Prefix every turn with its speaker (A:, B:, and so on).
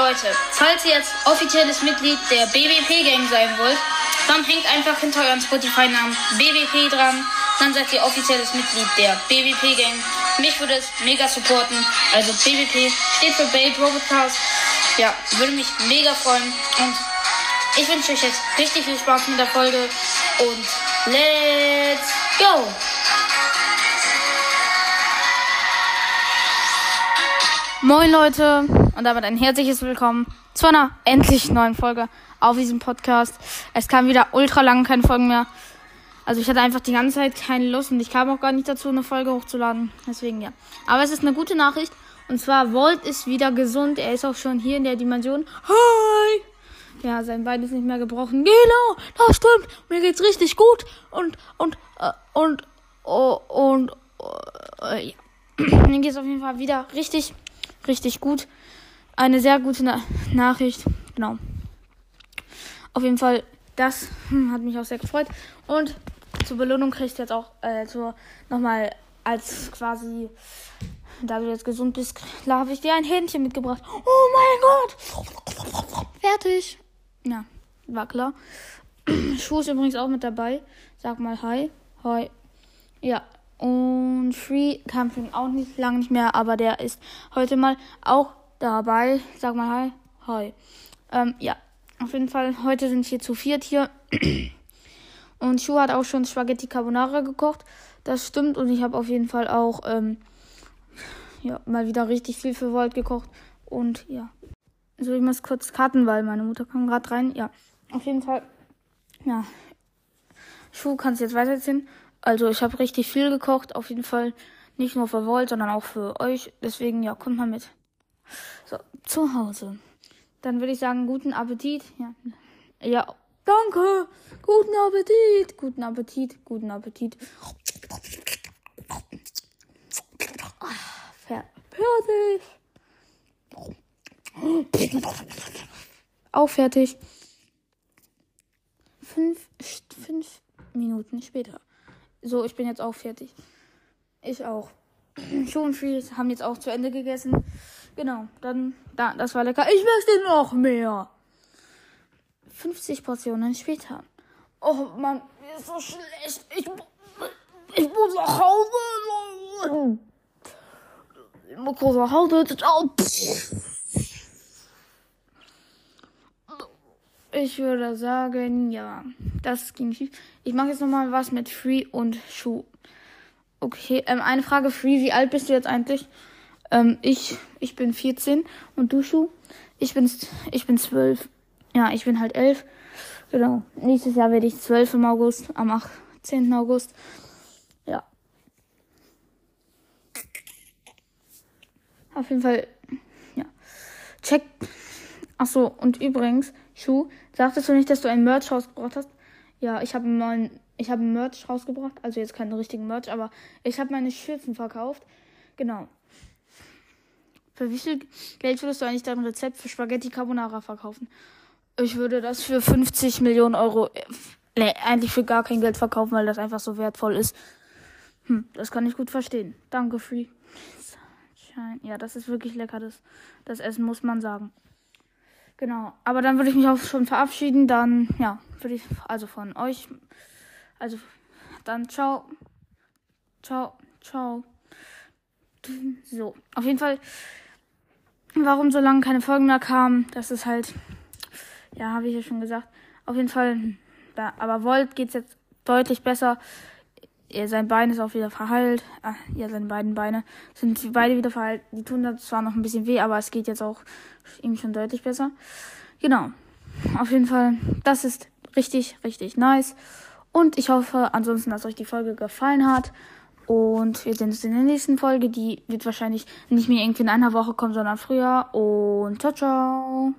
A: Leute, falls ihr jetzt offizielles Mitglied der BWP Gang sein wollt, dann hängt einfach hinter eurem Spotify-Namen BWP dran. Dann seid ihr offizielles Mitglied der BWP Gang. Mich würde es mega supporten. Also BWP steht für Babe Robotcast. Ja, würde mich mega freuen. Und ich wünsche euch jetzt richtig viel Spaß mit der Folge. Und let's go! Moin Leute und damit ein herzliches Willkommen zu einer endlich neuen Folge auf diesem Podcast. Es kam wieder ultra lang keine Folgen mehr. Also ich hatte einfach die ganze Zeit keine Lust und ich kam auch gar nicht dazu, eine Folge hochzuladen. Deswegen ja. Aber es ist eine gute Nachricht. Und zwar, Volt ist wieder gesund. Er ist auch schon hier in der Dimension. Hi! Ja, sein Bein ist nicht mehr gebrochen. Genau, das stimmt. Mir geht's richtig gut. Und, und, äh, und, oh, und, äh, ja. Mir geht's auf jeden Fall wieder richtig, richtig gut. Eine sehr gute Na Nachricht. Genau. Auf jeden Fall, das hm, hat mich auch sehr gefreut. Und zur Belohnung kriegst du jetzt auch äh, nochmal als quasi, da du jetzt gesund bist, klar habe ich dir ein Hähnchen mitgebracht. Oh mein Gott! Fertig. Ja, war klar. Schuh ist übrigens auch mit dabei. Sag mal Hi. Hi. Ja. Und Free schon auch nicht lange nicht mehr, aber der ist heute mal auch dabei. Sag mal Hi. Hi. Ähm, ja. Auf jeden Fall, heute sind wir zu viert hier. Und Schuh hat auch schon Spaghetti Carbonara gekocht. Das stimmt. Und ich habe auf jeden Fall auch ähm, ja, mal wieder richtig viel für Volt gekocht. Und ja. So, ich muss kurz karten, weil meine Mutter kam gerade rein. Ja, auf jeden Fall. Ja. Schuh kannst jetzt weiterziehen. Also ich habe richtig viel gekocht. Auf jeden Fall nicht nur für Volt, sondern auch für euch. Deswegen, ja, kommt mal mit. So, zu Hause. Dann würde ich sagen, guten Appetit. Ja. Ja, danke. Guten Appetit. Guten Appetit. Guten Appetit. Ah, fertig. Auch fertig. Fünf, fünf Minuten später. So, ich bin jetzt auch fertig. Ich auch. Schon viel haben jetzt auch zu Ende gegessen. Genau, dann, da, das war lecker. Ich möchte noch mehr. 50 Portionen später. Oh Mann, mir ist so schlecht. Ich, ich muss nach Hause. Ich muss nach Hause. Ich würde sagen, ja, das ging schief. Ich mache jetzt nochmal was mit Free und Schuh. Okay, ähm, eine Frage, Free, wie alt bist du jetzt eigentlich? Ähm, ich, ich bin 14 und du, Schuh? Ich bin, ich bin 12. Ja, ich bin halt 11. Genau. Nächstes Jahr werde ich 12 im August, am 18. August. Ja. Auf jeden Fall, ja. Check. Ach so, und übrigens, Schuh, sagtest du nicht, dass du ein Merch rausgebracht hast? Ja, ich habe mal ich habe Merch rausgebracht, also jetzt keinen richtigen Merch, aber ich habe meine Schürzen verkauft. Genau. Für wie viel Geld würdest du eigentlich dein Rezept für Spaghetti Carbonara verkaufen? Ich würde das für 50 Millionen Euro, äh, eigentlich für gar kein Geld verkaufen, weil das einfach so wertvoll ist. Hm, das kann ich gut verstehen. Danke, Free. Ja, das ist wirklich lecker, das, das Essen, muss man sagen. Genau. Aber dann würde ich mich auch schon verabschieden. Dann, ja, würde ich, also von euch. Also, dann ciao. Ciao, ciao. So, auf jeden Fall, warum so lange keine Folgen mehr kamen, das ist halt, ja, habe ich ja schon gesagt. Auf jeden Fall, da, aber Volt geht's jetzt deutlich besser. Ja, sein Bein ist auch wieder verheilt. Ah, ja, seine beiden Beine sind beide wieder verheilt. Die tun da zwar noch ein bisschen weh, aber es geht jetzt auch ihm schon deutlich besser. Genau. Auf jeden Fall, das ist richtig, richtig nice. Und ich hoffe ansonsten, dass euch die Folge gefallen hat. Und wir sehen uns in der nächsten Folge. Die wird wahrscheinlich nicht mehr irgendwie in einer Woche kommen, sondern früher. Und ciao, ciao.